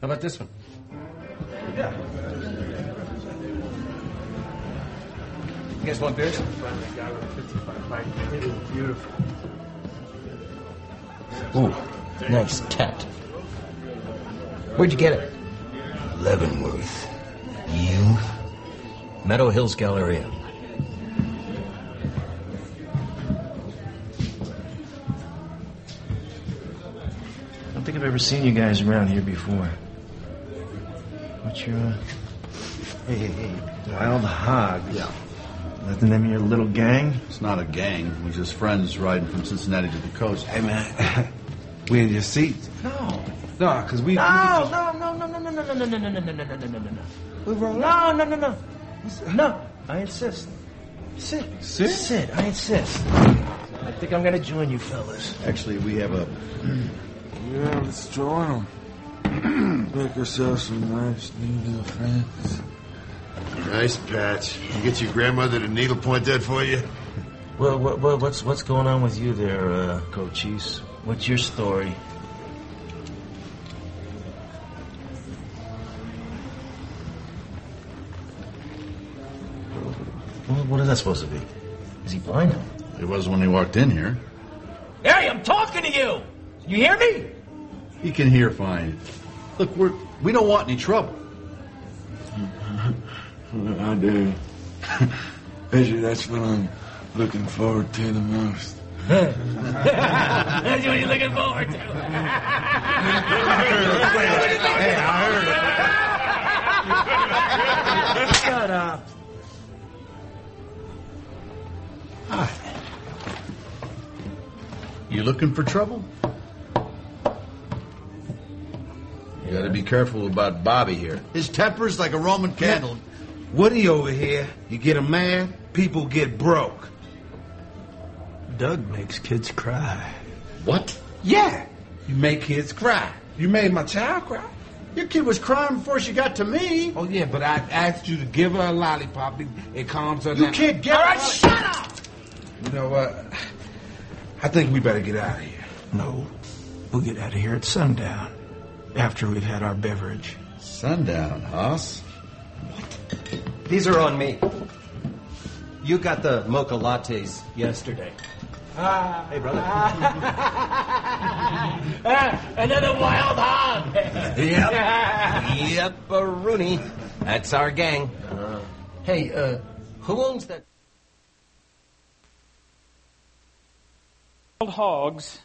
How about this one? Yeah. You guys want this? It is beautiful. Ooh, nice tat. Where'd you get it? Leavenworth. You? Meadow Hills Galleria. I don't think I've ever seen you guys around here before. What's your. Uh... Hey, hey, hey. Wild Hog. Yeah. That the name of your little gang? It's not a gang. We're just friends riding from Cincinnati to the coast. Hey, man. we in your seats? No. No, because we. No, we no, no, no, no, no, no, no, no, no, no, no, no, no, no, no, no. We roll. No, no, no, no. No, I insist. Sit. Sit? Sit. I insist. I think I'm gonna join you fellas. Actually, we have a. Yeah, let's join them. Make ourselves some nice new little friends. Nice patch. You get your grandmother to needlepoint that for you? Well, what, what, what's what's going on with you there, uh, Cochise? What's your story? What, what is that supposed to be? Is he blind? It was when he walked in here. Hey, I'm talking to you! You hear me? He can hear fine. Look, we're we don't want any trouble. I do. Actually, that's what I'm looking forward to the most. That's what you're looking forward to. Hey, I heard Shut up. You looking for trouble? You got to be careful about Bobby here. His temper's like a Roman candle. Woody over here, you get him mad, people get broke. Doug makes kids cry. What? Yeah, you make kids cry. You made my child cry. Your kid was crying before she got to me. Oh yeah, but I asked you to give her a lollipop. It, it calms her You down. can't get All right, shut up. You know what? I think we better get out of here. No, we'll get out of here at sundown after we've had our beverage. Sundown, Hoss. These are on me. You got the mocha lattes yesterday. Ah, Hey, brother. Ah, another wild hog. Yep. yep, a Rooney. That's our gang. hey, uh, who owns that? wild hogs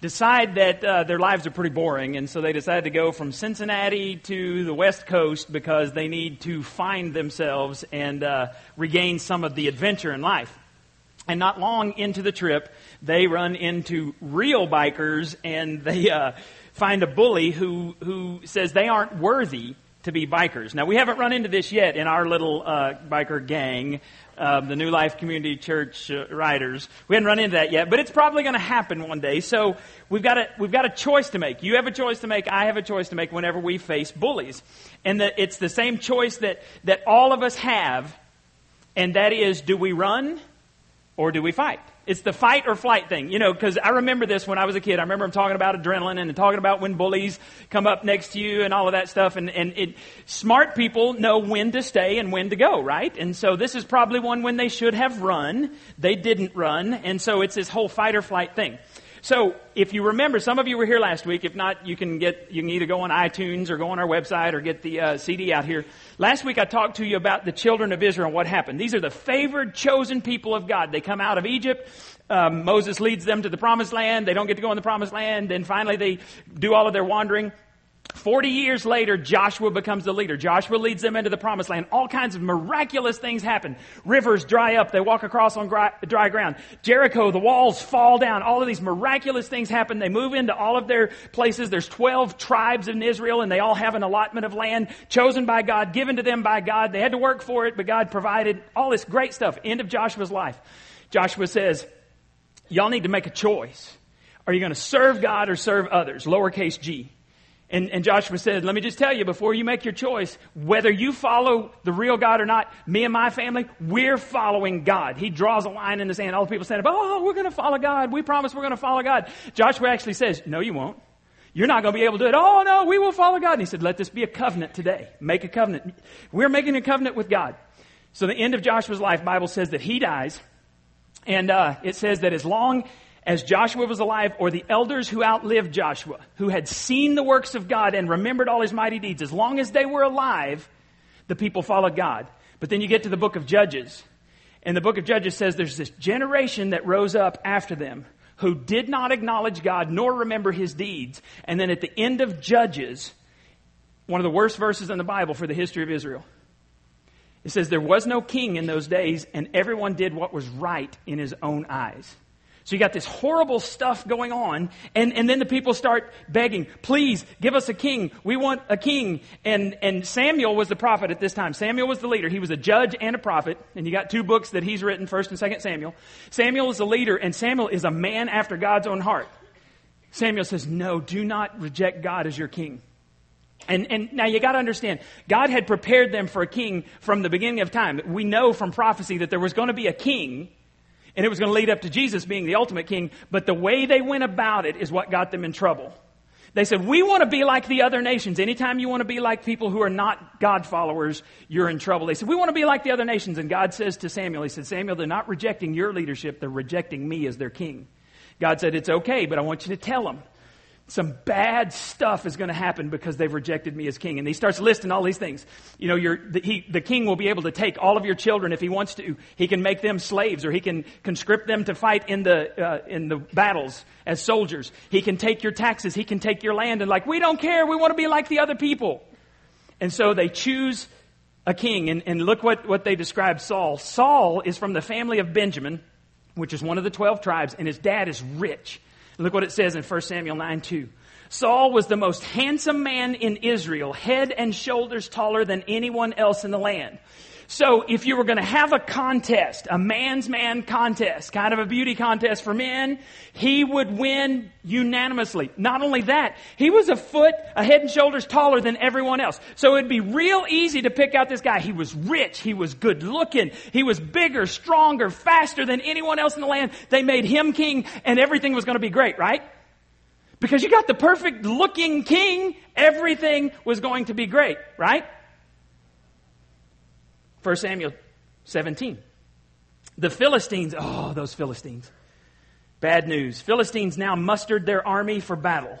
decide that uh, their lives are pretty boring, and so they decide to go from Cincinnati to the West Coast because they need to find themselves and uh, regain some of the adventure in life. And not long into the trip, they run into real bikers, and they uh, find a bully who who says they aren't worthy to be bikers. Now we haven't run into this yet in our little uh, biker gang, uh, the New Life Community Church uh, riders. We haven't run into that yet, but it's probably going to happen one day. So we've got a we've got a choice to make. You have a choice to make. I have a choice to make. Whenever we face bullies, and the, it's the same choice that that all of us have, and that is: do we run or do we fight? It's the fight or flight thing, you know, because I remember this when I was a kid. I remember them talking about adrenaline and talking about when bullies come up next to you and all of that stuff. And, and it, smart people know when to stay and when to go, right? And so this is probably one when they should have run. They didn't run. And so it's this whole fight or flight thing. So if you remember, some of you were here last week. If not, you can get you can either go on iTunes or go on our website or get the uh, CD out here. Last week I talked to you about the children of Israel and what happened. These are the favored, chosen people of God. They come out of Egypt. Um, Moses leads them to the promised land. They don't get to go in the promised land. Then finally they do all of their wandering. Forty years later, Joshua becomes the leader. Joshua leads them into the promised land. All kinds of miraculous things happen. Rivers dry up. They walk across on dry ground. Jericho, the walls fall down. All of these miraculous things happen. They move into all of their places. There's 12 tribes in Israel and they all have an allotment of land chosen by God, given to them by God. They had to work for it, but God provided all this great stuff. End of Joshua's life. Joshua says, y'all need to make a choice. Are you going to serve God or serve others? Lowercase g. And, and, Joshua said, let me just tell you before you make your choice, whether you follow the real God or not, me and my family, we're following God. He draws a line in the sand. All the people stand up, oh, we're going to follow God. We promise we're going to follow God. Joshua actually says, no, you won't. You're not going to be able to do it. Oh, no, we will follow God. And he said, let this be a covenant today. Make a covenant. We're making a covenant with God. So the end of Joshua's life, Bible says that he dies. And uh, it says that as long as Joshua was alive, or the elders who outlived Joshua, who had seen the works of God and remembered all his mighty deeds, as long as they were alive, the people followed God. But then you get to the book of Judges. And the book of Judges says there's this generation that rose up after them who did not acknowledge God nor remember his deeds. And then at the end of Judges, one of the worst verses in the Bible for the history of Israel, it says, There was no king in those days, and everyone did what was right in his own eyes. So you got this horrible stuff going on, and, and then the people start begging, please give us a king. We want a king. And, and Samuel was the prophet at this time. Samuel was the leader. He was a judge and a prophet, and you got two books that he's written, 1st and 2nd Samuel. Samuel is the leader, and Samuel is a man after God's own heart. Samuel says, no, do not reject God as your king. And, and now you got to understand, God had prepared them for a king from the beginning of time. We know from prophecy that there was going to be a king and it was going to lead up to Jesus being the ultimate king, but the way they went about it is what got them in trouble. They said, we want to be like the other nations. Anytime you want to be like people who are not God followers, you're in trouble. They said, we want to be like the other nations. And God says to Samuel, he said, Samuel, they're not rejecting your leadership. They're rejecting me as their king. God said, it's okay, but I want you to tell them some bad stuff is going to happen because they've rejected me as king. And he starts listing all these things. You know, the, he, the king will be able to take all of your children if he wants to. He can make them slaves or he can conscript them to fight in the, uh, in the battles as soldiers. He can take your taxes. He can take your land and like, we don't care. We want to be like the other people. And so they choose a king. And, and look what, what they describe Saul. Saul is from the family of Benjamin, which is one of the 12 tribes, and his dad is rich. Look what it says in 1 Samuel 9 2. Saul was the most handsome man in Israel, head and shoulders taller than anyone else in the land. So if you were going to have a contest, a man's man contest, kind of a beauty contest for men, he would win unanimously. Not only that, he was a foot, a head and shoulders taller than everyone else. So it'd be real easy to pick out this guy. He was rich. He was good looking. He was bigger, stronger, faster than anyone else in the land. They made him king and everything was going to be great, right? Because you got the perfect looking king, everything was going to be great, right? 1 Samuel 17. The Philistines, oh, those Philistines. Bad news. Philistines now mustered their army for battle.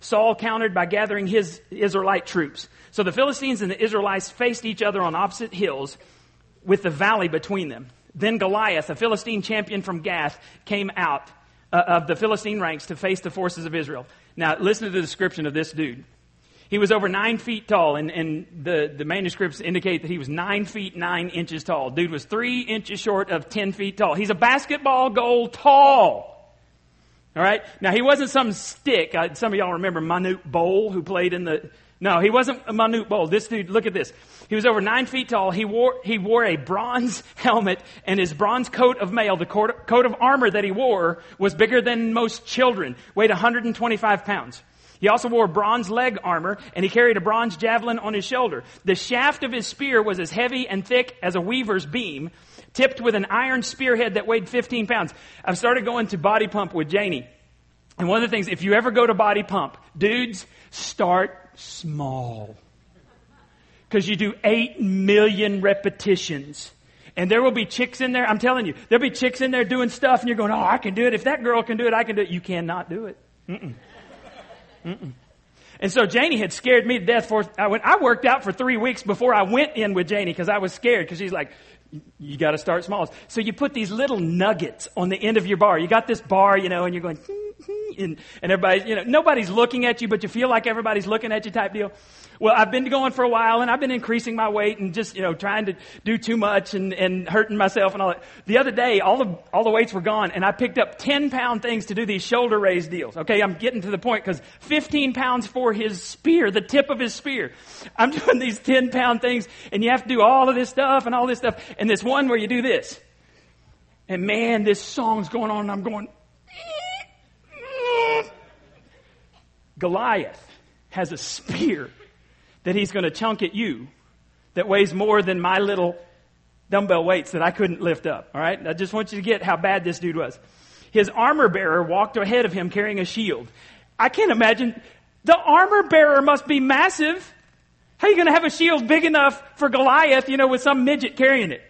Saul countered by gathering his Israelite troops. So the Philistines and the Israelites faced each other on opposite hills with the valley between them. Then Goliath, a Philistine champion from Gath, came out uh, of the Philistine ranks to face the forces of Israel. Now, listen to the description of this dude. He was over nine feet tall, and, and the, the manuscripts indicate that he was nine feet nine inches tall. Dude was three inches short of ten feet tall. He's a basketball goal tall. All right. Now he wasn't some stick. Uh, some of y'all remember Manute Bol, who played in the. No, he wasn't a Manute Bol. This dude, look at this. He was over nine feet tall. He wore he wore a bronze helmet, and his bronze coat of mail, the coat of armor that he wore, was bigger than most children. Weighed 125 pounds. He also wore bronze leg armor, and he carried a bronze javelin on his shoulder. The shaft of his spear was as heavy and thick as a weaver's beam, tipped with an iron spearhead that weighed 15 pounds. I've started going to body pump with Janie. And one of the things, if you ever go to body pump, dudes, start small. Because you do 8 million repetitions. And there will be chicks in there, I'm telling you, there'll be chicks in there doing stuff, and you're going, oh, I can do it. If that girl can do it, I can do it. You cannot do it. Mm-mm. Mm-mm. And so Janie had scared me to death for, I, went, I worked out for three weeks before I went in with Janie because I was scared because she's like, you got to start small. So you put these little nuggets on the end of your bar. You got this bar, you know, and you're going, and, and everybody, you know, nobody's looking at you, but you feel like everybody's looking at you type deal. Well, I've been going for a while and I've been increasing my weight and just, you know, trying to do too much and, and hurting myself and all that. The other day, all the, all the weights were gone and I picked up 10 pound things to do these shoulder raise deals. Okay. I'm getting to the point because 15 pounds for his spear, the tip of his spear. I'm doing these 10 pound things and you have to do all of this stuff and all this stuff. And this one where you do this. And man, this song's going on and I'm going, Goliath has a spear that he's going to chunk at you that weighs more than my little dumbbell weights that I couldn't lift up. All right? I just want you to get how bad this dude was. His armor bearer walked ahead of him carrying a shield. I can't imagine The armor bearer must be massive. How are you going to have a shield big enough for Goliath, you know, with some midget carrying it?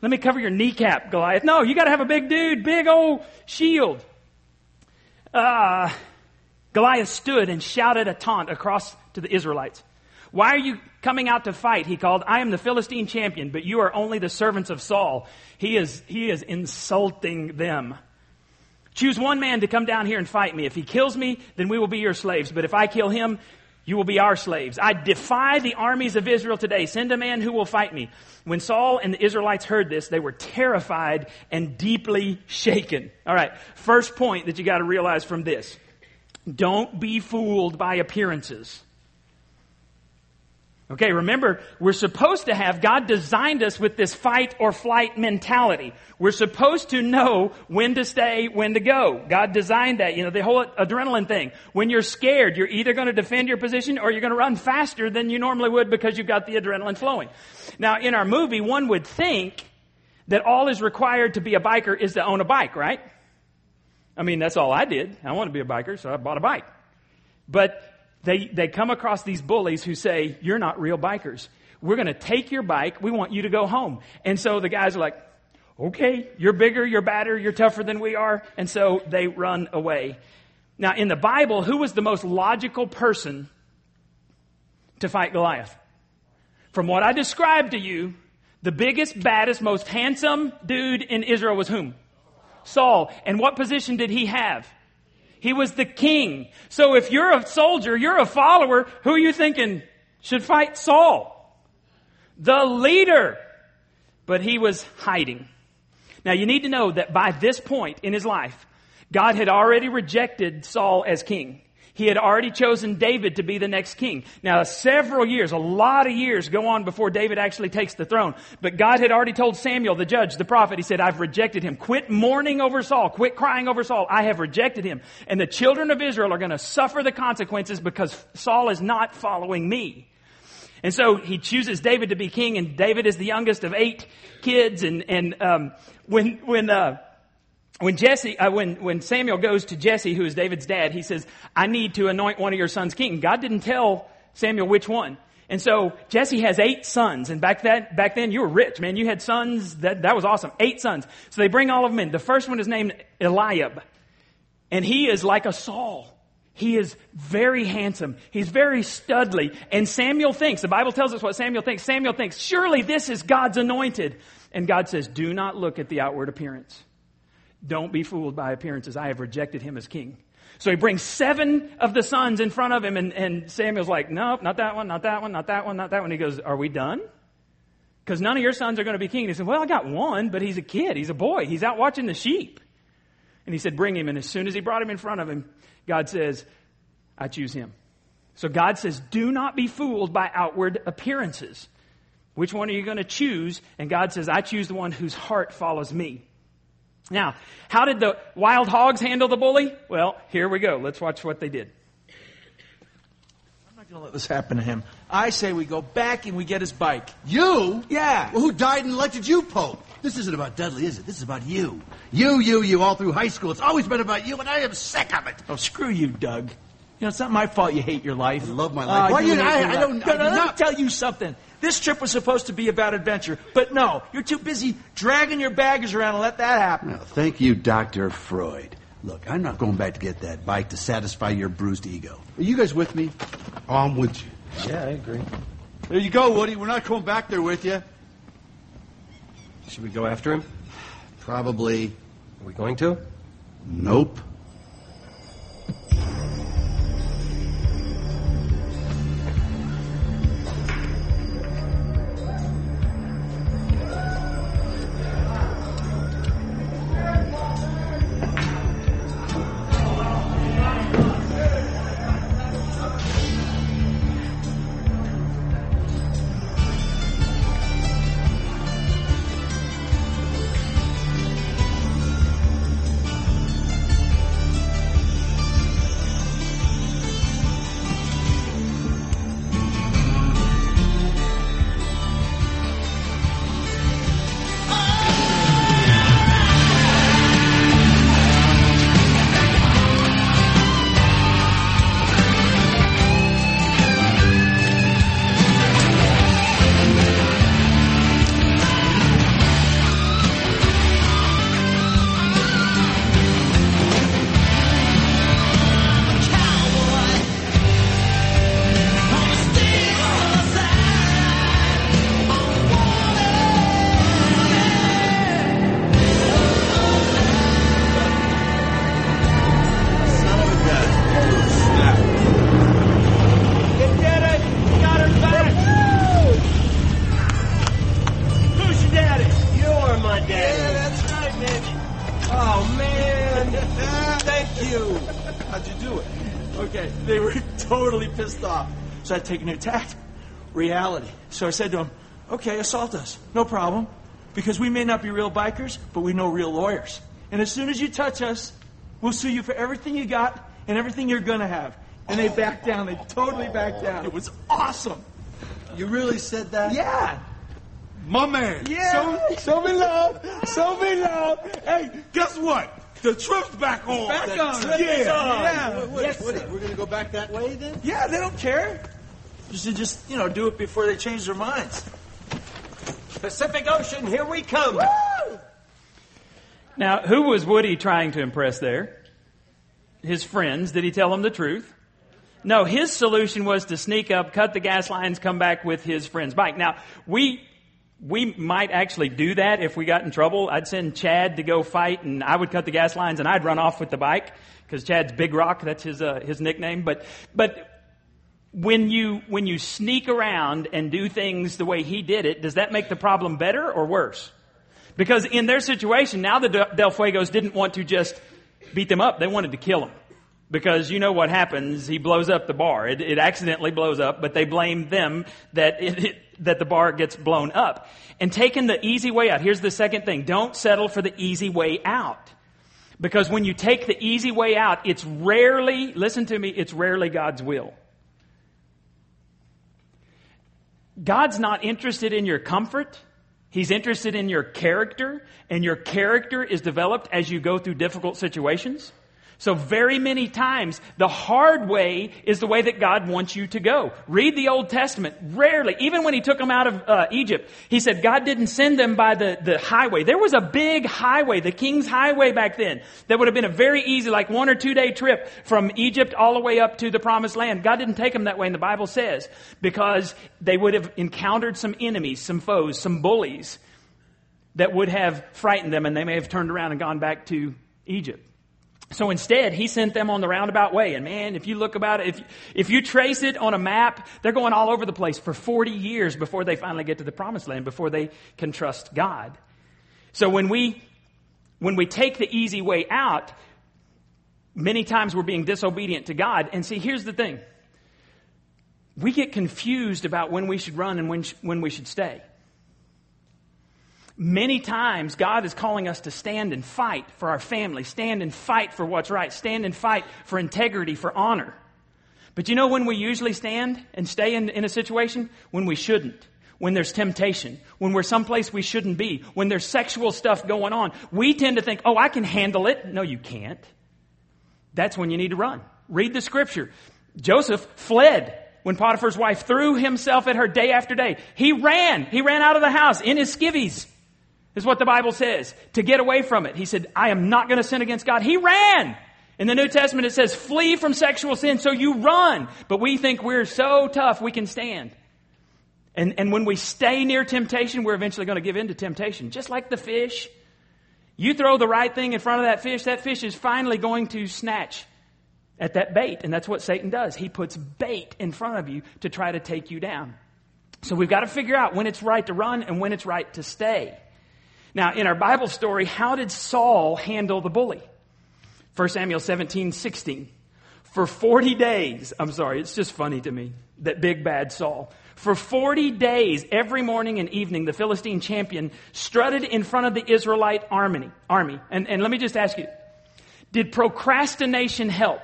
Let me cover your kneecap, Goliath. No, you got to have a big dude, big old shield. Uh, Goliath stood and shouted a taunt across to the Israelites. Why are you coming out to fight? He called. I am the Philistine champion, but you are only the servants of Saul. He is, he is insulting them. Choose one man to come down here and fight me. If he kills me, then we will be your slaves. But if I kill him, you will be our slaves. I defy the armies of Israel today. Send a man who will fight me. When Saul and the Israelites heard this, they were terrified and deeply shaken. All right. First point that you got to realize from this. Don't be fooled by appearances. Okay, remember, we're supposed to have, God designed us with this fight or flight mentality. We're supposed to know when to stay, when to go. God designed that, you know, the whole adrenaline thing. When you're scared, you're either going to defend your position or you're going to run faster than you normally would because you've got the adrenaline flowing. Now, in our movie, one would think that all is required to be a biker is to own a bike, right? I mean, that's all I did. I want to be a biker, so I bought a bike. But they, they come across these bullies who say, You're not real bikers. We're going to take your bike. We want you to go home. And so the guys are like, Okay, you're bigger, you're badder, you're tougher than we are. And so they run away. Now, in the Bible, who was the most logical person to fight Goliath? From what I described to you, the biggest, baddest, most handsome dude in Israel was whom? Saul. And what position did he have? He was the king. So if you're a soldier, you're a follower, who are you thinking should fight Saul? The leader. But he was hiding. Now you need to know that by this point in his life, God had already rejected Saul as king. He had already chosen David to be the next king. Now, several years, a lot of years go on before David actually takes the throne. But God had already told Samuel, the judge, the prophet, he said, I've rejected him. Quit mourning over Saul. Quit crying over Saul. I have rejected him. And the children of Israel are going to suffer the consequences because Saul is not following me. And so he chooses David to be king, and David is the youngest of eight kids. And, and um, when, when, uh, when Jesse, uh, when, when Samuel goes to Jesse, who is David's dad, he says, I need to anoint one of your sons king. God didn't tell Samuel which one. And so Jesse has eight sons. And back then, back then you were rich, man. You had sons. That, that was awesome. Eight sons. So they bring all of them in. The first one is named Eliab. And he is like a Saul. He is very handsome. He's very studly. And Samuel thinks, the Bible tells us what Samuel thinks. Samuel thinks, surely this is God's anointed. And God says, do not look at the outward appearance. Don't be fooled by appearances. I have rejected him as king. So he brings seven of the sons in front of him, and, and Samuel's like, Nope, not that one, not that one, not that one, not that one. He goes, Are we done? Because none of your sons are going to be king. And he said, Well, I got one, but he's a kid. He's a boy. He's out watching the sheep. And he said, Bring him. And as soon as he brought him in front of him, God says, I choose him. So God says, Do not be fooled by outward appearances. Which one are you going to choose? And God says, I choose the one whose heart follows me. Now, how did the wild hogs handle the bully? Well, here we go. Let's watch what they did. I'm not going to let this happen to him. I say we go back and we get his bike. You? Yeah. Well, who died and elected you Pope? This isn't about Dudley, is it? This is about you. You, you, you, all through high school. It's always been about you, and I am sick of it. Oh, screw you, Doug. You know, it's not my fault you hate your life. I love my life. Uh, Why you you- hate I- I don't- No, I no, let me tell you something. This trip was supposed to be about adventure, but no, you're too busy dragging your baggage around to let that happen. Well, thank you, Dr. Freud. Look, I'm not going back to get that bike to satisfy your bruised ego. Are you guys with me? Oh, I'm with you. Yeah, I agree. There you go, Woody. We're not going back there with you. Should we go after him? Probably. Are we going to? Nope. Oh man! Thank you. How'd you do it? Okay, they were totally pissed off. So I'd take an attack. reality. So I said to them, "Okay, assault us, no problem, because we may not be real bikers, but we know real lawyers. And as soon as you touch us, we'll sue you for everything you got and everything you're gonna have." And they backed down. They totally backed down. It was awesome. You really said that? Yeah. My man. Yeah. Show, show me love. Show me love. Hey, guess what? The trip's back on. Back The on. trip Yeah. on. Yeah. Woody, Yes, Woody, we're going to go back that way then? Yeah, they don't care. Just to just, you know, do it before they change their minds. Pacific Ocean, here we come. Now, who was Woody trying to impress there? His friends. Did he tell them the truth? No, his solution was to sneak up, cut the gas lines, come back with his friend's bike. Now, we we might actually do that if we got in trouble. I'd send Chad to go fight, and I would cut the gas lines, and I'd run off with the bike because Chad's Big Rock. That's his uh, his nickname. But but when you when you sneak around and do things the way he did it, does that make the problem better or worse? Because in their situation, now the Del- Fuegos didn't want to just beat them up; they wanted to kill them. Because you know what happens? He blows up the bar. It, it accidentally blows up, but they blame them that it, it, that the bar gets blown up. And taking the easy way out. Here's the second thing: don't settle for the easy way out. Because when you take the easy way out, it's rarely, listen to me, it's rarely God's will. God's not interested in your comfort. He's interested in your character, and your character is developed as you go through difficult situations. So very many times, the hard way is the way that God wants you to go. Read the Old Testament. Rarely, even when He took them out of uh, Egypt, He said God didn't send them by the, the highway. There was a big highway, the King's Highway back then, that would have been a very easy, like one or two day trip from Egypt all the way up to the Promised Land. God didn't take them that way, and the Bible says, because they would have encountered some enemies, some foes, some bullies that would have frightened them, and they may have turned around and gone back to Egypt. So instead, he sent them on the roundabout way. And man, if you look about it, if, if you trace it on a map, they're going all over the place for 40 years before they finally get to the promised land, before they can trust God. So when we, when we take the easy way out, many times we're being disobedient to God. And see, here's the thing. We get confused about when we should run and when, when we should stay. Many times, God is calling us to stand and fight for our family, stand and fight for what's right, stand and fight for integrity, for honor. But you know when we usually stand and stay in, in a situation? When we shouldn't. When there's temptation. When we're someplace we shouldn't be. When there's sexual stuff going on. We tend to think, oh, I can handle it. No, you can't. That's when you need to run. Read the scripture. Joseph fled when Potiphar's wife threw himself at her day after day. He ran. He ran out of the house in his skivvies is what the Bible says, to get away from it. He said, I am not going to sin against God. He ran. In the New Testament, it says, flee from sexual sin, so you run. But we think we're so tough, we can stand. And, and when we stay near temptation, we're eventually going to give in to temptation. Just like the fish. You throw the right thing in front of that fish, that fish is finally going to snatch at that bait. And that's what Satan does. He puts bait in front of you to try to take you down. So we've got to figure out when it's right to run and when it's right to stay. Now, in our Bible story, how did Saul handle the bully? 1 Samuel 17, 16. For 40 days, I'm sorry, it's just funny to me, that big bad Saul. For 40 days, every morning and evening, the Philistine champion strutted in front of the Israelite army. army. And, and let me just ask you, did procrastination help?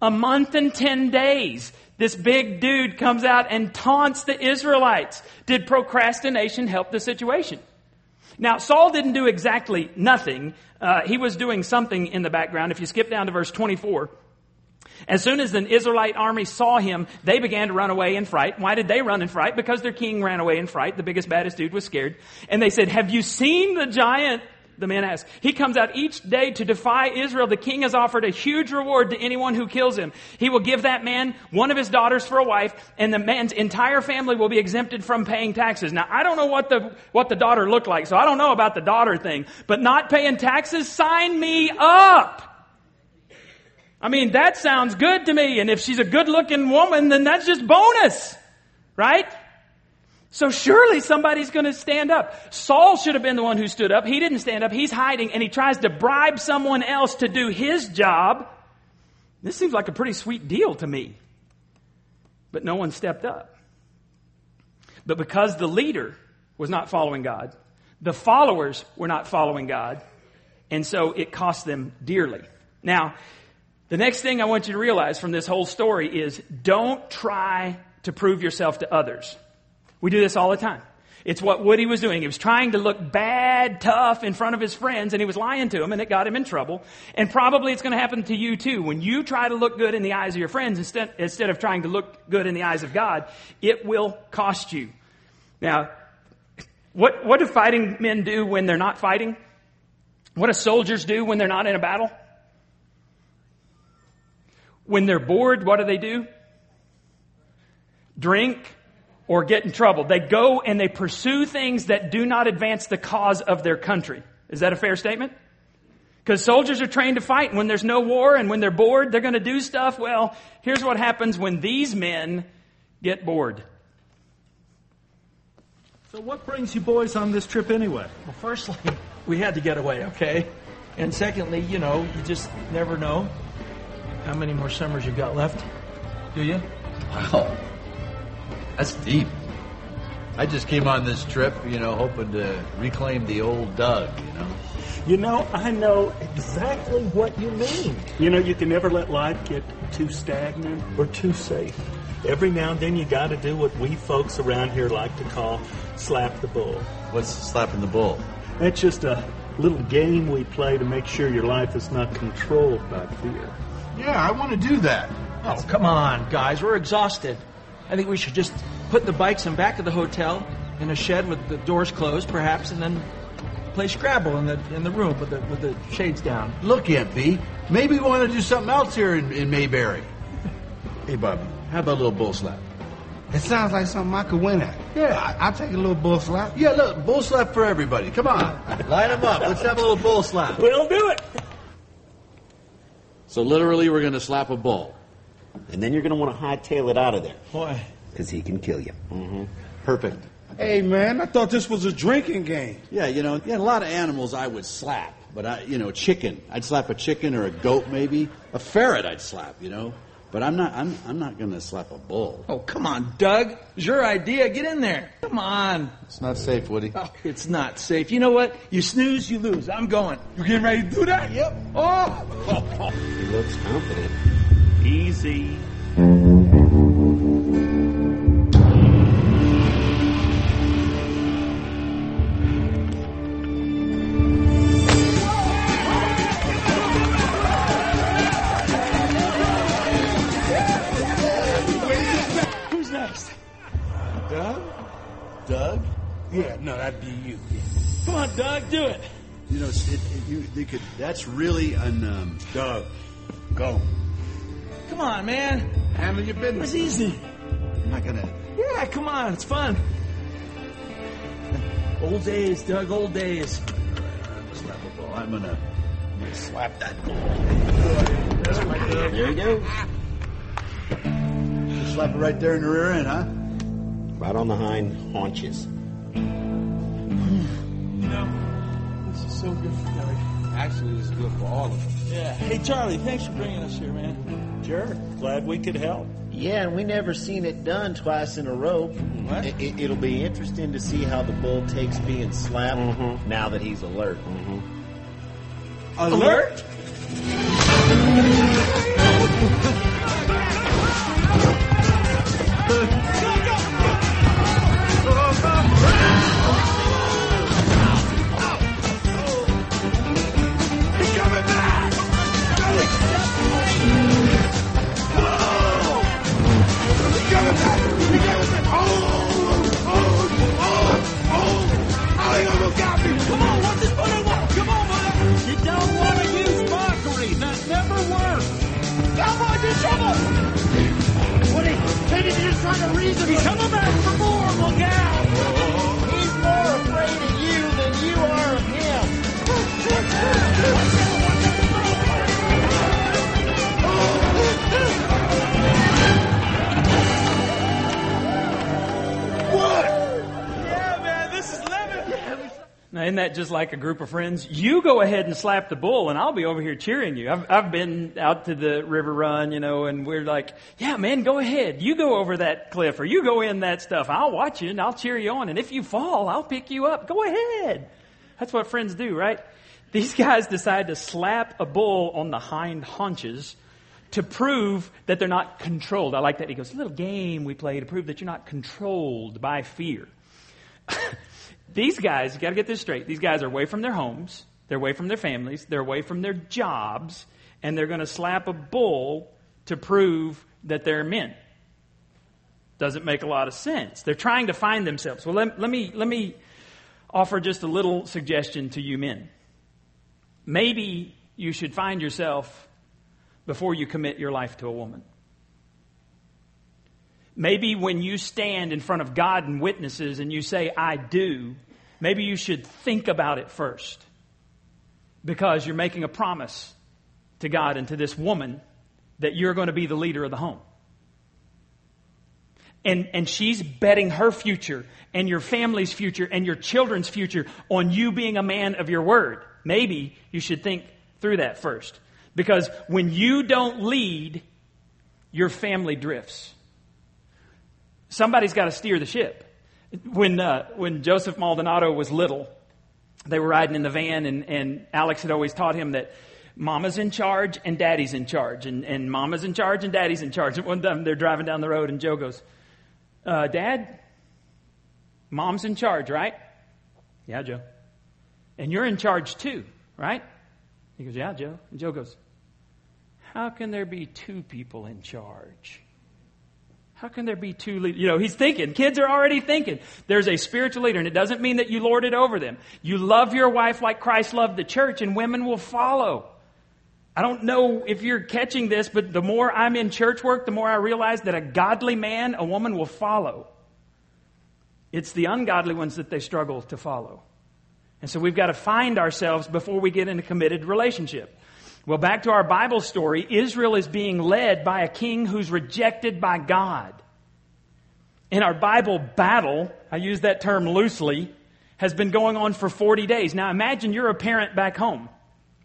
A month and 10 days, this big dude comes out and taunts the Israelites. Did procrastination help the situation? Now, Saul didn't do exactly nothing. Uh, he was doing something in the background. If you skip down to verse 24, as soon as the Israelite army saw him, they began to run away in fright. Why did they run in fright? Because their king ran away in fright. The biggest, baddest dude was scared. And they said, Have you seen the giant? The man asked. He comes out each day to defy Israel. The king has offered a huge reward to anyone who kills him. He will give that man one of his daughters for a wife, and the man's entire family will be exempted from paying taxes. Now, I don't know what the, what the daughter looked like, so I don't know about the daughter thing, but not paying taxes, sign me up! I mean, that sounds good to me, and if she's a good looking woman, then that's just bonus! Right? So surely somebody's going to stand up. Saul should have been the one who stood up. He didn't stand up. He's hiding and he tries to bribe someone else to do his job. This seems like a pretty sweet deal to me. but no one stepped up. But because the leader was not following God, the followers were not following God, and so it cost them dearly. Now, the next thing I want you to realize from this whole story is don't try to prove yourself to others. We do this all the time. It's what Woody was doing. He was trying to look bad, tough in front of his friends, and he was lying to them, and it got him in trouble. And probably it's going to happen to you too. When you try to look good in the eyes of your friends instead, instead of trying to look good in the eyes of God, it will cost you. Now, what, what do fighting men do when they're not fighting? What do soldiers do when they're not in a battle? When they're bored, what do they do? Drink, or get in trouble. They go and they pursue things that do not advance the cause of their country. Is that a fair statement? Because soldiers are trained to fight, and when there's no war and when they're bored, they're going to do stuff. Well, here's what happens when these men get bored. So, what brings you boys on this trip anyway? Well, firstly, we had to get away, okay? And secondly, you know, you just never know how many more summers you've got left. Do you? Wow. That's deep. I just came on this trip, you know, hoping to reclaim the old Doug, you know. You know, I know exactly what you mean. You know, you can never let life get too stagnant or too safe. Every now and then you got to do what we folks around here like to call slap the bull. What's slapping the bull? That's just a little game we play to make sure your life is not controlled by fear. Yeah, I want to do that. Oh, come on, guys. We're exhausted. I think we should just put the bikes in back of the hotel in a shed with the doors closed, perhaps, and then play Scrabble in the in the room with the with the shades down. Look, MP, maybe we want to do something else here in, in Mayberry. Hey, Bobby, how about a little bull slap? It sounds like something I could win at. Yeah. I, will take a little bull slap. Yeah, look, bull slap for everybody. Come on, line them up. Let's have a little bull slap. We'll do it. So literally, we're going to slap a bull. And then you're going to want to hightail it out of there. Why? Because he can kill you. Mm-hmm. Perfect. Hey, man, I thought this was a drinking game. Yeah, you know, yeah, a lot of animals I would slap. But, I, you know, chicken. I'd slap a chicken or a goat maybe. A ferret I'd slap, you know. But I'm not, I'm, I'm not going to slap a bull. Oh, come on, Doug. It's your idea. Get in there. Come on. It's not safe, Woody. Oh, it's not safe. You know what? You snooze, you lose. I'm going. You getting ready to do that? Yep. Oh. he looks confident. Easy. Who's next? Doug? Doug? Yeah, no, that'd be you. Come on, Doug. Do it. You know, it, it, you, they could, that's really an, um, Doug. Go. Come on, man. Handle your business. It's easy. I'm not going to. Yeah, come on. It's fun. Old days, Doug. Old days. Slap a ball. I'm going to slap that ball. There you go. Just slap it right there in the rear end, huh? Right on the hind haunches. You know, this is so good for Doug. Actually, it's good for all of us. Yeah. Hey, Charlie, thanks for bringing us here, man. Sure. Glad we could help. Yeah, and we never seen it done twice in a row. What? It, will be interesting to see how the bull takes being slapped mm-hmm. now that he's alert. Mm-hmm. Alert? You isn't that just like a group of friends? You go ahead and slap the bull, and I'll be over here cheering you. I've, I've been out to the river run, you know, and we're like, yeah, man, go ahead. You go over that cliff, or you go in that stuff. I'll watch you, and I'll cheer you on. And if you fall, I'll pick you up. Go ahead. That's what friends do, right? These guys decide to slap a bull on the hind haunches to prove that they're not controlled. I like that. He goes, a little game we play to prove that you're not controlled by fear. These guys, you got to get this straight. These guys are away from their homes, they're away from their families, they're away from their jobs, and they're going to slap a bull to prove that they're men. Doesn't make a lot of sense. They're trying to find themselves. Well, let, let me, let me offer just a little suggestion to you men. Maybe you should find yourself before you commit your life to a woman. Maybe when you stand in front of God and witnesses and you say, I do, maybe you should think about it first. Because you're making a promise to God and to this woman that you're going to be the leader of the home. And, and she's betting her future and your family's future and your children's future on you being a man of your word. Maybe you should think through that first. Because when you don't lead, your family drifts somebody's got to steer the ship. When, uh, when Joseph Maldonado was little, they were riding in the van, and, and Alex had always taught him that mama's in charge and daddy's in charge, and, and mama's in charge and daddy's in charge. And one time they're driving down the road, and Joe goes, uh, Dad, mom's in charge, right? Yeah, Joe. And you're in charge too, right? He goes, Yeah, Joe. And Joe goes, How can there be two people in charge? How can there be two leaders? You know, he's thinking. Kids are already thinking. There's a spiritual leader, and it doesn't mean that you lord it over them. You love your wife like Christ loved the church, and women will follow. I don't know if you're catching this, but the more I'm in church work, the more I realize that a godly man, a woman will follow. It's the ungodly ones that they struggle to follow. And so we've got to find ourselves before we get in a committed relationship. Well, back to our Bible story, Israel is being led by a king who's rejected by God. In our Bible battle, I use that term loosely, has been going on for 40 days. Now imagine you're a parent back home.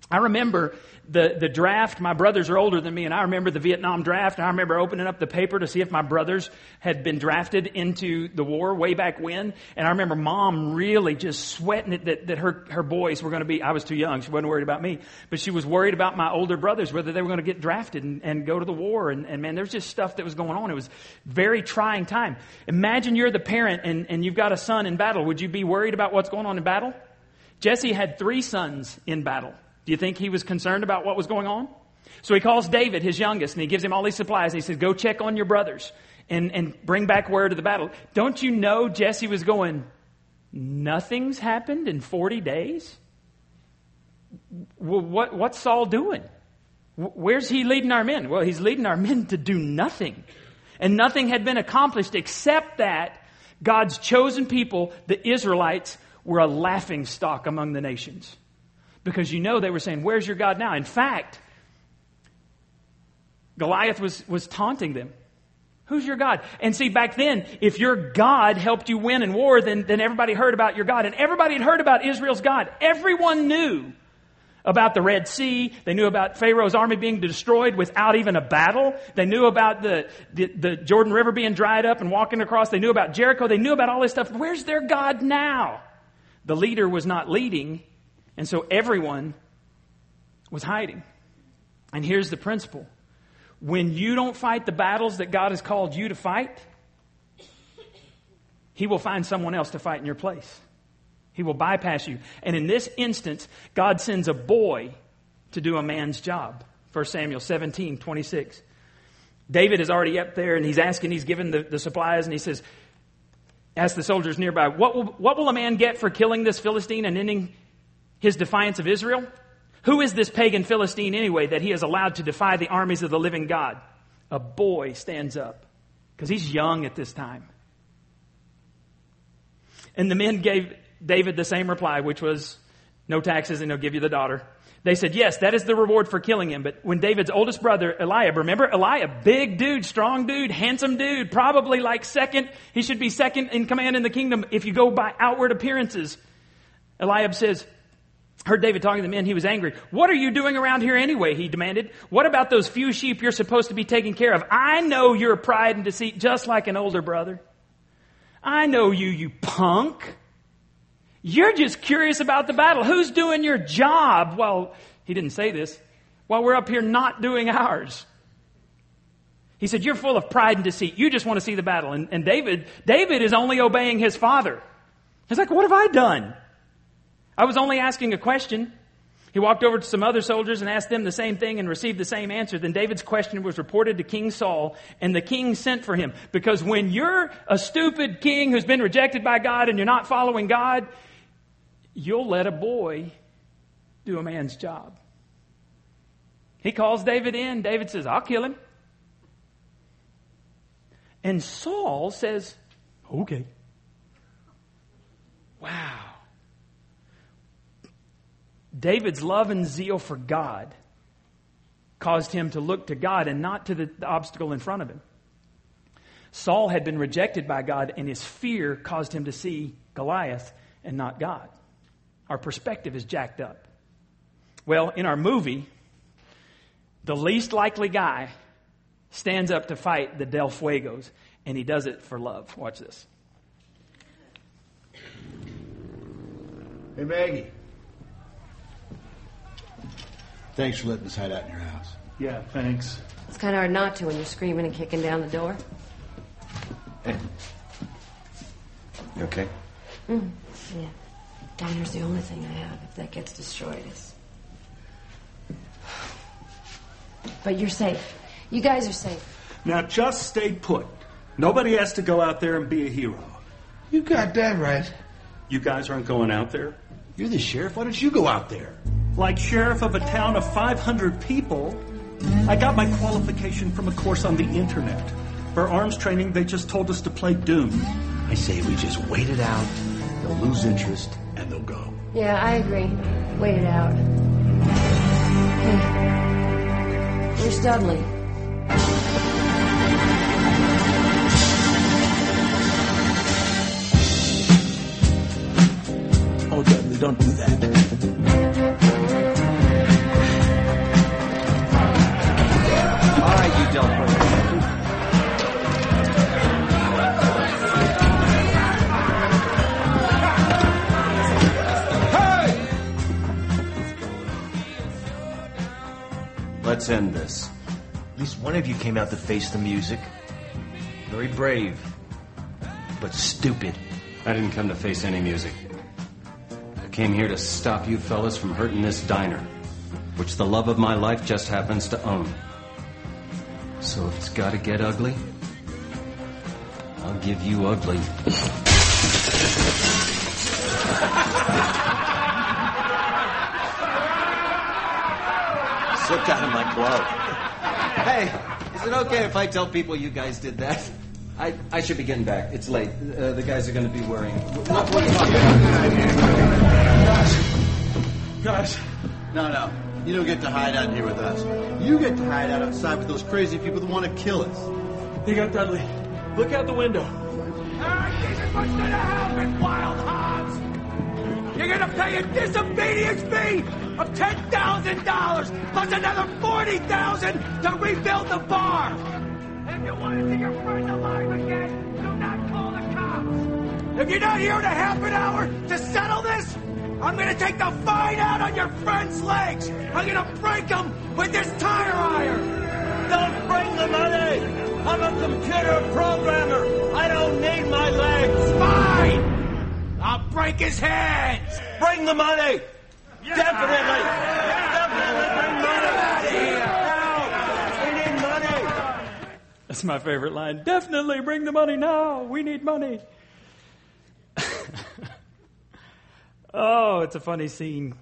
I remember the, the draft, my brothers are older than me, and I remember the Vietnam draft, and I remember opening up the paper to see if my brothers had been drafted into the war way back when. And I remember mom really just sweating it that, that her, her boys were going to be, I was too young, she wasn't worried about me, but she was worried about my older brothers, whether they were going to get drafted and, and go to the war. And, and man, there's just stuff that was going on. It was very trying time. Imagine you're the parent and, and you've got a son in battle. Would you be worried about what's going on in battle? Jesse had three sons in battle. Do you think he was concerned about what was going on? So he calls David, his youngest, and he gives him all these supplies. And he says, Go check on your brothers and, and bring back word of the battle. Don't you know Jesse was going, Nothing's happened in 40 days? Well, what, what's Saul doing? Where's he leading our men? Well, he's leading our men to do nothing. And nothing had been accomplished except that God's chosen people, the Israelites, were a laughing stock among the nations because you know they were saying, Where's your God now? In fact, Goliath was, was taunting them. Who's your God? And see, back then, if your God helped you win in war, then, then everybody heard about your God. And everybody had heard about Israel's God. Everyone knew about the Red Sea. They knew about Pharaoh's army being destroyed without even a battle. They knew about the, the, the Jordan River being dried up and walking across. They knew about Jericho. They knew about all this stuff. Where's their God now? The leader was not leading. And so everyone was hiding. And here's the principle when you don't fight the battles that God has called you to fight, He will find someone else to fight in your place. He will bypass you. And in this instance, God sends a boy to do a man's job. 1 Samuel 17, 26. David is already up there and he's asking, he's given the, the supplies, and he says, Ask the soldiers nearby, what will, what will a man get for killing this Philistine and ending his defiance of Israel? Who is this pagan Philistine anyway that he is allowed to defy the armies of the living God? A boy stands up because he's young at this time. And the men gave David the same reply, which was no taxes and he'll give you the daughter. They said, yes, that is the reward for killing him. But when David's oldest brother, Eliab, remember Eliab, big dude, strong dude, handsome dude, probably like second, he should be second in command in the kingdom if you go by outward appearances. Eliab says, heard David talking to the men. He was angry. What are you doing around here anyway? He demanded. What about those few sheep you're supposed to be taking care of? I know your pride and deceit just like an older brother. I know you, you punk. You're just curious about the battle. Who's doing your job? Well, he didn't say this. While we're up here not doing ours. He said, You're full of pride and deceit. You just want to see the battle. And, and David, David is only obeying his father. He's like, What have I done? I was only asking a question. He walked over to some other soldiers and asked them the same thing and received the same answer. Then David's question was reported to King Saul, and the king sent for him. Because when you're a stupid king who's been rejected by God and you're not following God, you'll let a boy do a man's job. He calls David in. David says, I'll kill him. And Saul says, Okay. Wow. David's love and zeal for God caused him to look to God and not to the, the, obstacle in front of him. Saul had been rejected by God, and his fear caused him to see Goliath and not God. Our perspective is jacked up. Well, in our movie, the least likely guy stands up to fight the Del Fuegos, and he does it for love. Watch this. Hey, Maggie. Thanks for letting us hide out in your house. Yeah, thanks. It's kind of hard not to when you're screaming and kicking down the door. Hey. You okay? Mm, yeah. Diner's the only thing I have. If that gets destroyed, it's. But you're safe. You guys are safe. Now just stay put. Nobody has to go out there and be a hero. You got that right. You guys aren't going out there? You're the sheriff. Why don't you go out there? Like sheriff of a town of 500 people, I got my qualification from a course on the internet. For arms training, they just told us to play Doom. I say we just wait it out. They'll lose interest and they'll go. Yeah, I agree. Wait it out. Hey, where's Dudley? Oh, Dudley, don't do that. Let's end this. At least one of you came out to face the music. Very brave, but stupid. I didn't come to face any music. I came here to stop you fellas from hurting this diner, which the love of my life just happens to own. So if it's gotta get ugly, I'll give you ugly. Slipped out of my glove. Hey, is it okay if I tell people you guys did that? I, I should be getting back. It's late. Uh, the guys are going to be worrying. What, what are you talking about? Guys. No, no. You don't get to hide out here with us. You get to hide out outside with those crazy people that want to kill us. They got Dudley. Look out the window. This is what's gonna happen, wild hogs! You're gonna pay a disobedience fee of ten thousand dollars plus another forty thousand to rebuild the bar. If you want to see your friend alive again, do not call the cops. If you're not here in a half an hour to settle this, I'm gonna take the fine out on your friend's legs. I'm gonna break them with this tire iron. Don't bring the money! I'm a computer programmer. I don't need my legs. Fine! I'll break his hands! Bring the money! Definitely! Definitely bring money! Now! We need money! That's my favorite line. Definitely bring the money now. We need money. Oh, it's a funny scene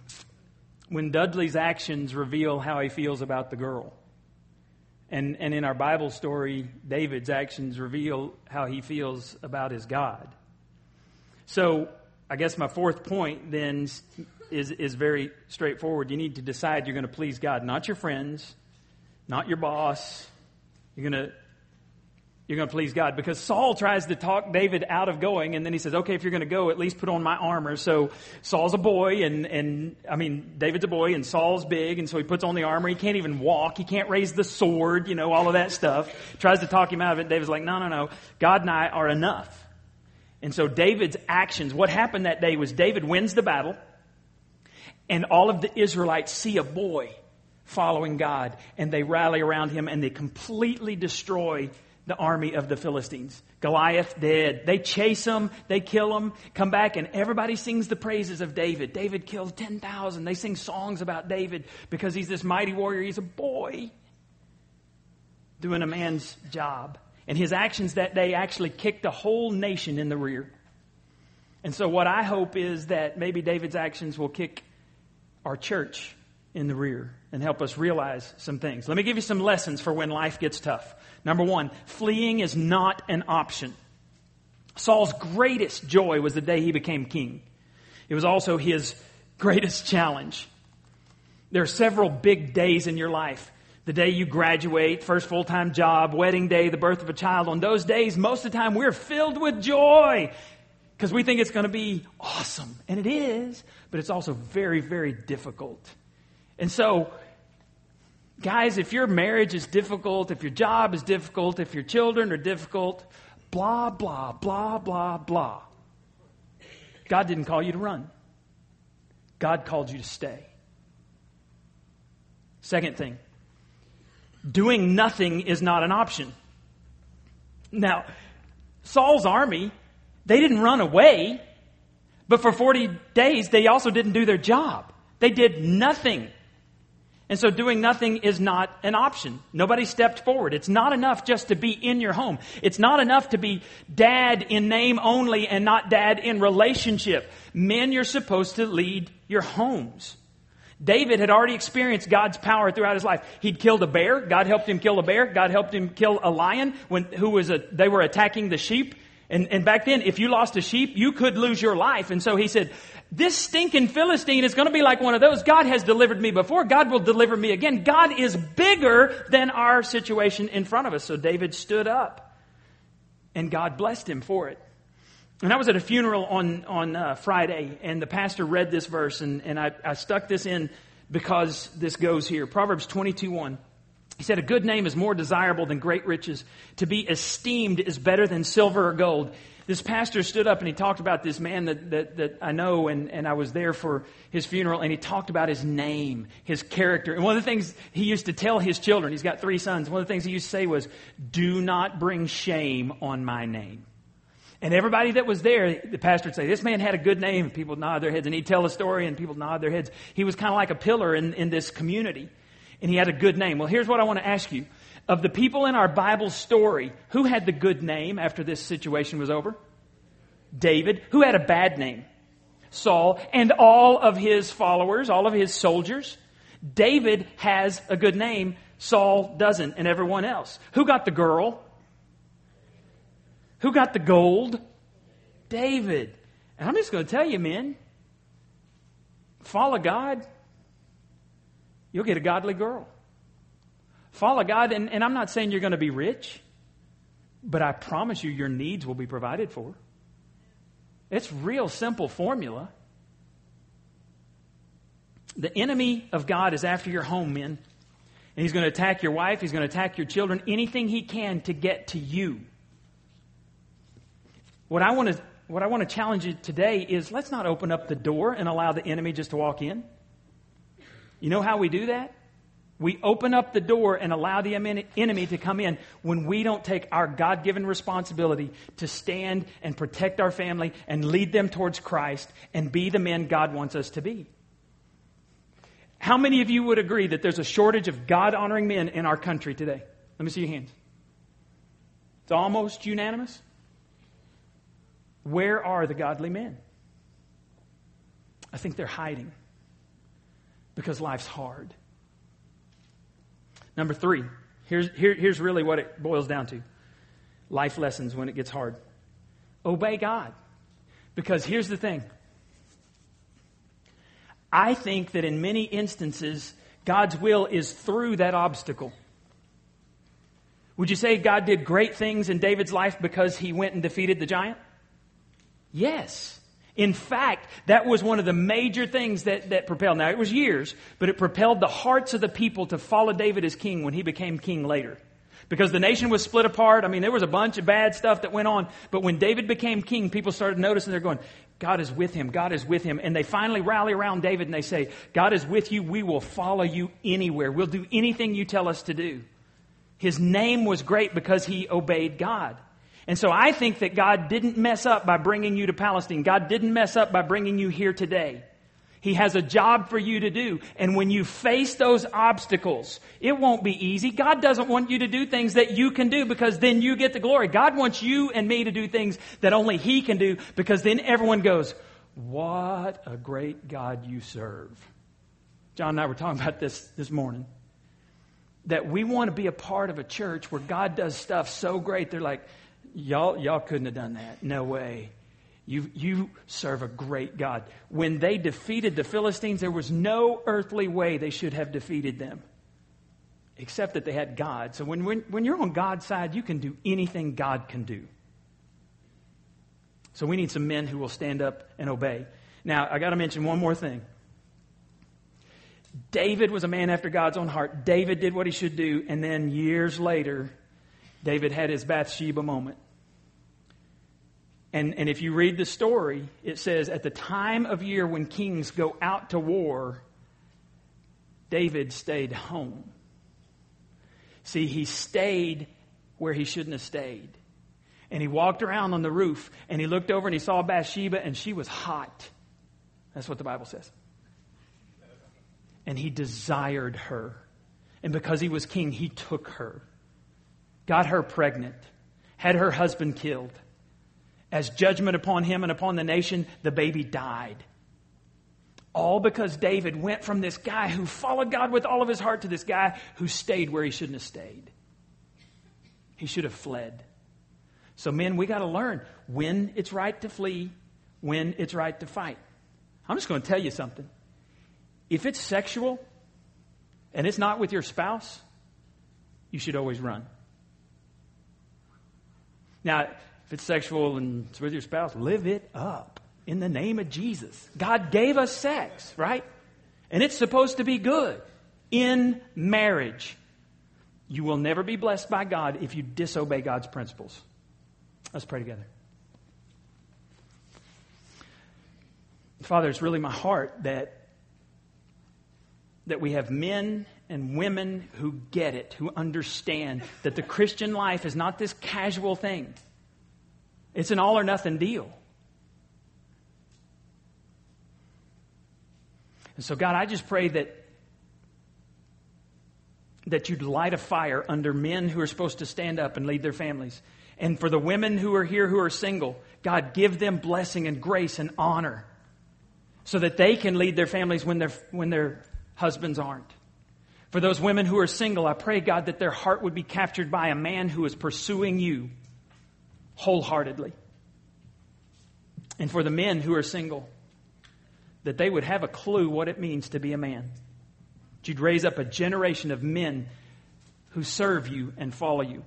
when Dudley's actions reveal how he feels about the girl. And, and in our Bible story, David's actions reveal how he feels about his God. So, I guess my fourth point then is, is very straightforward. You need to decide you're going to please God, not your friends, not your boss. You're going to you're going to please God. Because Saul tries to talk David out of going, and then he says, okay, if you're going to go, at least put on my armor. So Saul's a boy, and, and, I mean, David's a boy, and Saul's big, and so he puts on the armor. He can't even walk. He can't raise the sword, you know, all of that stuff. Tries to talk him out of it. David's like, no, no, no. God and I are enough. And so David's actions, what happened that day was David wins the battle, and all of the Israelites see a boy following God, and they rally around him and they completely destroy the army of the Philistines. Goliath dead. They chase him, they kill him, come back, and everybody sings the praises of David. David killed 10,000. They sing songs about David because he's this mighty warrior. He's a boy doing a man's job. And his actions that day actually kicked the whole nation in the rear. And so, what I hope is that maybe David's actions will kick our church in the rear and help us realize some things. Let me give you some lessons for when life gets tough. Number one, fleeing is not an option. Saul's greatest joy was the day he became king. It was also his greatest challenge. There are several big days in your life. The day you graduate, first full time job, wedding day, the birth of a child. On those days, most of the time, we're filled with joy because we think it's going to be awesome. And it is, but it's also very, very difficult. And so Guys, if your marriage is difficult, if your job is difficult, if your children are difficult, blah, blah, blah, blah, blah. God didn't call you to run. God called you to stay. Second thing, doing nothing is not an option. Now, Saul's army, they didn't run away, but for 40 days, they also didn't do their job. They did nothing. And so doing nothing is not an option. Nobody stepped forward. It's not enough just to be in your home. It's not enough to be dad in name only and not dad in relationship. Men, you're supposed to lead your homes. David had already experienced God's power throughout his life. He'd killed a bear. God helped him kill a bear. God helped him kill a lion when, who was a, they were attacking the sheep. And, and back then, if you lost a sheep, you could lose your life. And so he said, this stinking Philistine is going to be like one of those. God has delivered me before. God will deliver me again. God is bigger than our situation in front of us. So David stood up and God blessed him for it. And I was at a funeral on, on uh, Friday and the pastor read this verse and, and I, I stuck this in because this goes here. Proverbs 22 1. He said, A good name is more desirable than great riches. To be esteemed is better than silver or gold. This pastor stood up and he talked about this man that, that, that I know, and, and I was there for his funeral, and he talked about his name, his character. And one of the things he used to tell his children, he's got three sons, one of the things he used to say was, Do not bring shame on my name. And everybody that was there, the pastor would say, This man had a good name. People nod their heads. And he'd tell a story, and people nod their heads. He was kind of like a pillar in, in this community and he had a good name. Well, here's what I want to ask you. Of the people in our Bible story, who had the good name after this situation was over? David. Who had a bad name? Saul and all of his followers, all of his soldiers. David has a good name. Saul doesn't, and everyone else. Who got the girl? Who got the gold? David. And I'm just going to tell you, men, follow God, you'll get a godly girl. Follow God, and, and I'm not saying you're going to be rich, but I promise you your needs will be provided for. It's real simple formula. The enemy of God is after your home, men. And he's going to attack your wife, he's going to attack your children, anything he can to get to you. What I want to what I want to challenge you today is let's not open up the door and allow the enemy just to walk in. You know how we do that? We open up the door and allow the enemy to come in when we don't take our God given responsibility to stand and protect our family and lead them towards Christ and be the men God wants us to be. How many of you would agree that there's a shortage of God honoring men in our country today? Let me see your hands. It's almost unanimous. Where are the godly men? I think they're hiding because life's hard. Number three, here's, here, here's really what it boils down to life lessons when it gets hard. Obey God. Because here's the thing I think that in many instances, God's will is through that obstacle. Would you say God did great things in David's life because he went and defeated the giant? Yes. In fact, that was one of the major things that, that propelled. Now, it was years, but it propelled the hearts of the people to follow David as king when he became king later. Because the nation was split apart. I mean, there was a bunch of bad stuff that went on. But when David became king, people started noticing they're going, God is with him. God is with him. And they finally rally around David and they say, God is with you. We will follow you anywhere. We'll do anything you tell us to do. His name was great because he obeyed God. And so I think that God didn't mess up by bringing you to Palestine. God didn't mess up by bringing you here today. He has a job for you to do. And when you face those obstacles, it won't be easy. God doesn't want you to do things that you can do because then you get the glory. God wants you and me to do things that only He can do because then everyone goes, What a great God you serve. John and I were talking about this this morning. That we want to be a part of a church where God does stuff so great, they're like, Y'all, y'all couldn't have done that. No way. You, you serve a great God. When they defeated the Philistines, there was no earthly way they should have defeated them, except that they had God. So when, when, when you're on God's side, you can do anything God can do. So we need some men who will stand up and obey. Now, I got to mention one more thing. David was a man after God's own heart. David did what he should do, and then years later, David had his Bathsheba moment. And, and if you read the story, it says at the time of year when kings go out to war, David stayed home. See, he stayed where he shouldn't have stayed. And he walked around on the roof and he looked over and he saw Bathsheba and she was hot. That's what the Bible says. And he desired her. And because he was king, he took her, got her pregnant, had her husband killed as judgment upon him and upon the nation, the baby died. All because David went from this guy who followed God with all of his heart to this guy who stayed where he shouldn't have stayed. He should have fled. So, men, we got to learn when it's right to flee, when it's right to fight. I'm just going to tell you something. If it's sexual and it's not with your spouse, you should always run. Now, if it's sexual and it's with your spouse, live it up in the name of Jesus. God gave us sex, right? And it's supposed to be good in marriage. You will never be blessed by God if you disobey God's principles. Let's pray together. Father, it's really my heart that that we have men and women who get it, who understand that the Christian life is not this casual thing. It's an all or nothing deal. And so, God, I just pray that, that you'd light a fire under men who are supposed to stand up and lead their families. And for the women who are here who are single, God, give them blessing and grace and honor so that they can lead their families when, their when their husbands aren't. For those women who are single, I pray, God, that their heart would be captured by a man who is pursuing you wholeheartedly. And for the men who are single, that they would have a clue what it means to be a man. That you'd raise up a generation of men who serve you and follow you.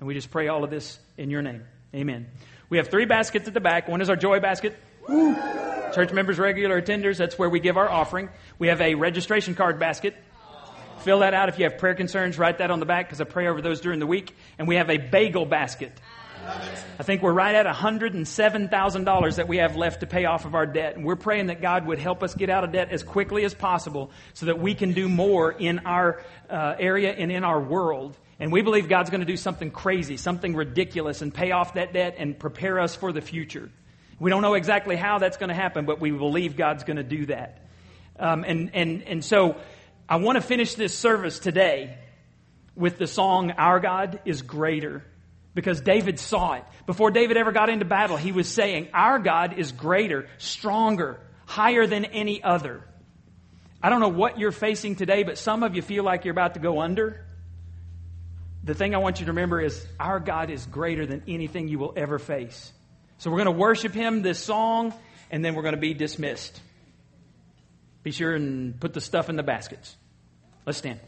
And we just pray all of this in your name. Amen. We have three baskets at the back. One is our joy basket. Church members, regular attenders, that's where we give our offering. We have a registration card basket. Fill that out if you have prayer concerns. Write that on the back because I pray over those during the week. And we have a bagel basket. I think we're right at $107,000 that we have left to pay off of our debt. And we're praying that God would help us get out of debt as quickly as possible so that we can do more in our uh, area and in our world. And we believe God's going to do something crazy, something ridiculous, and pay off that debt and prepare us for the future. We don't know exactly how that's going to happen, but we believe God's going to do that. Um, and, and, and so I want to finish this service today with the song, Our God is Greater because David saw it. Before David ever got into battle, he was saying, Our God is greater, stronger, higher than any other. I don't know what you're facing today, but some of you feel like you're about to go under. The thing I want you to remember is our God is greater than anything you will ever face. So we're going to worship Him this song, and then we're going to be dismissed. Be sure and put the stuff in the baskets. Let's stand.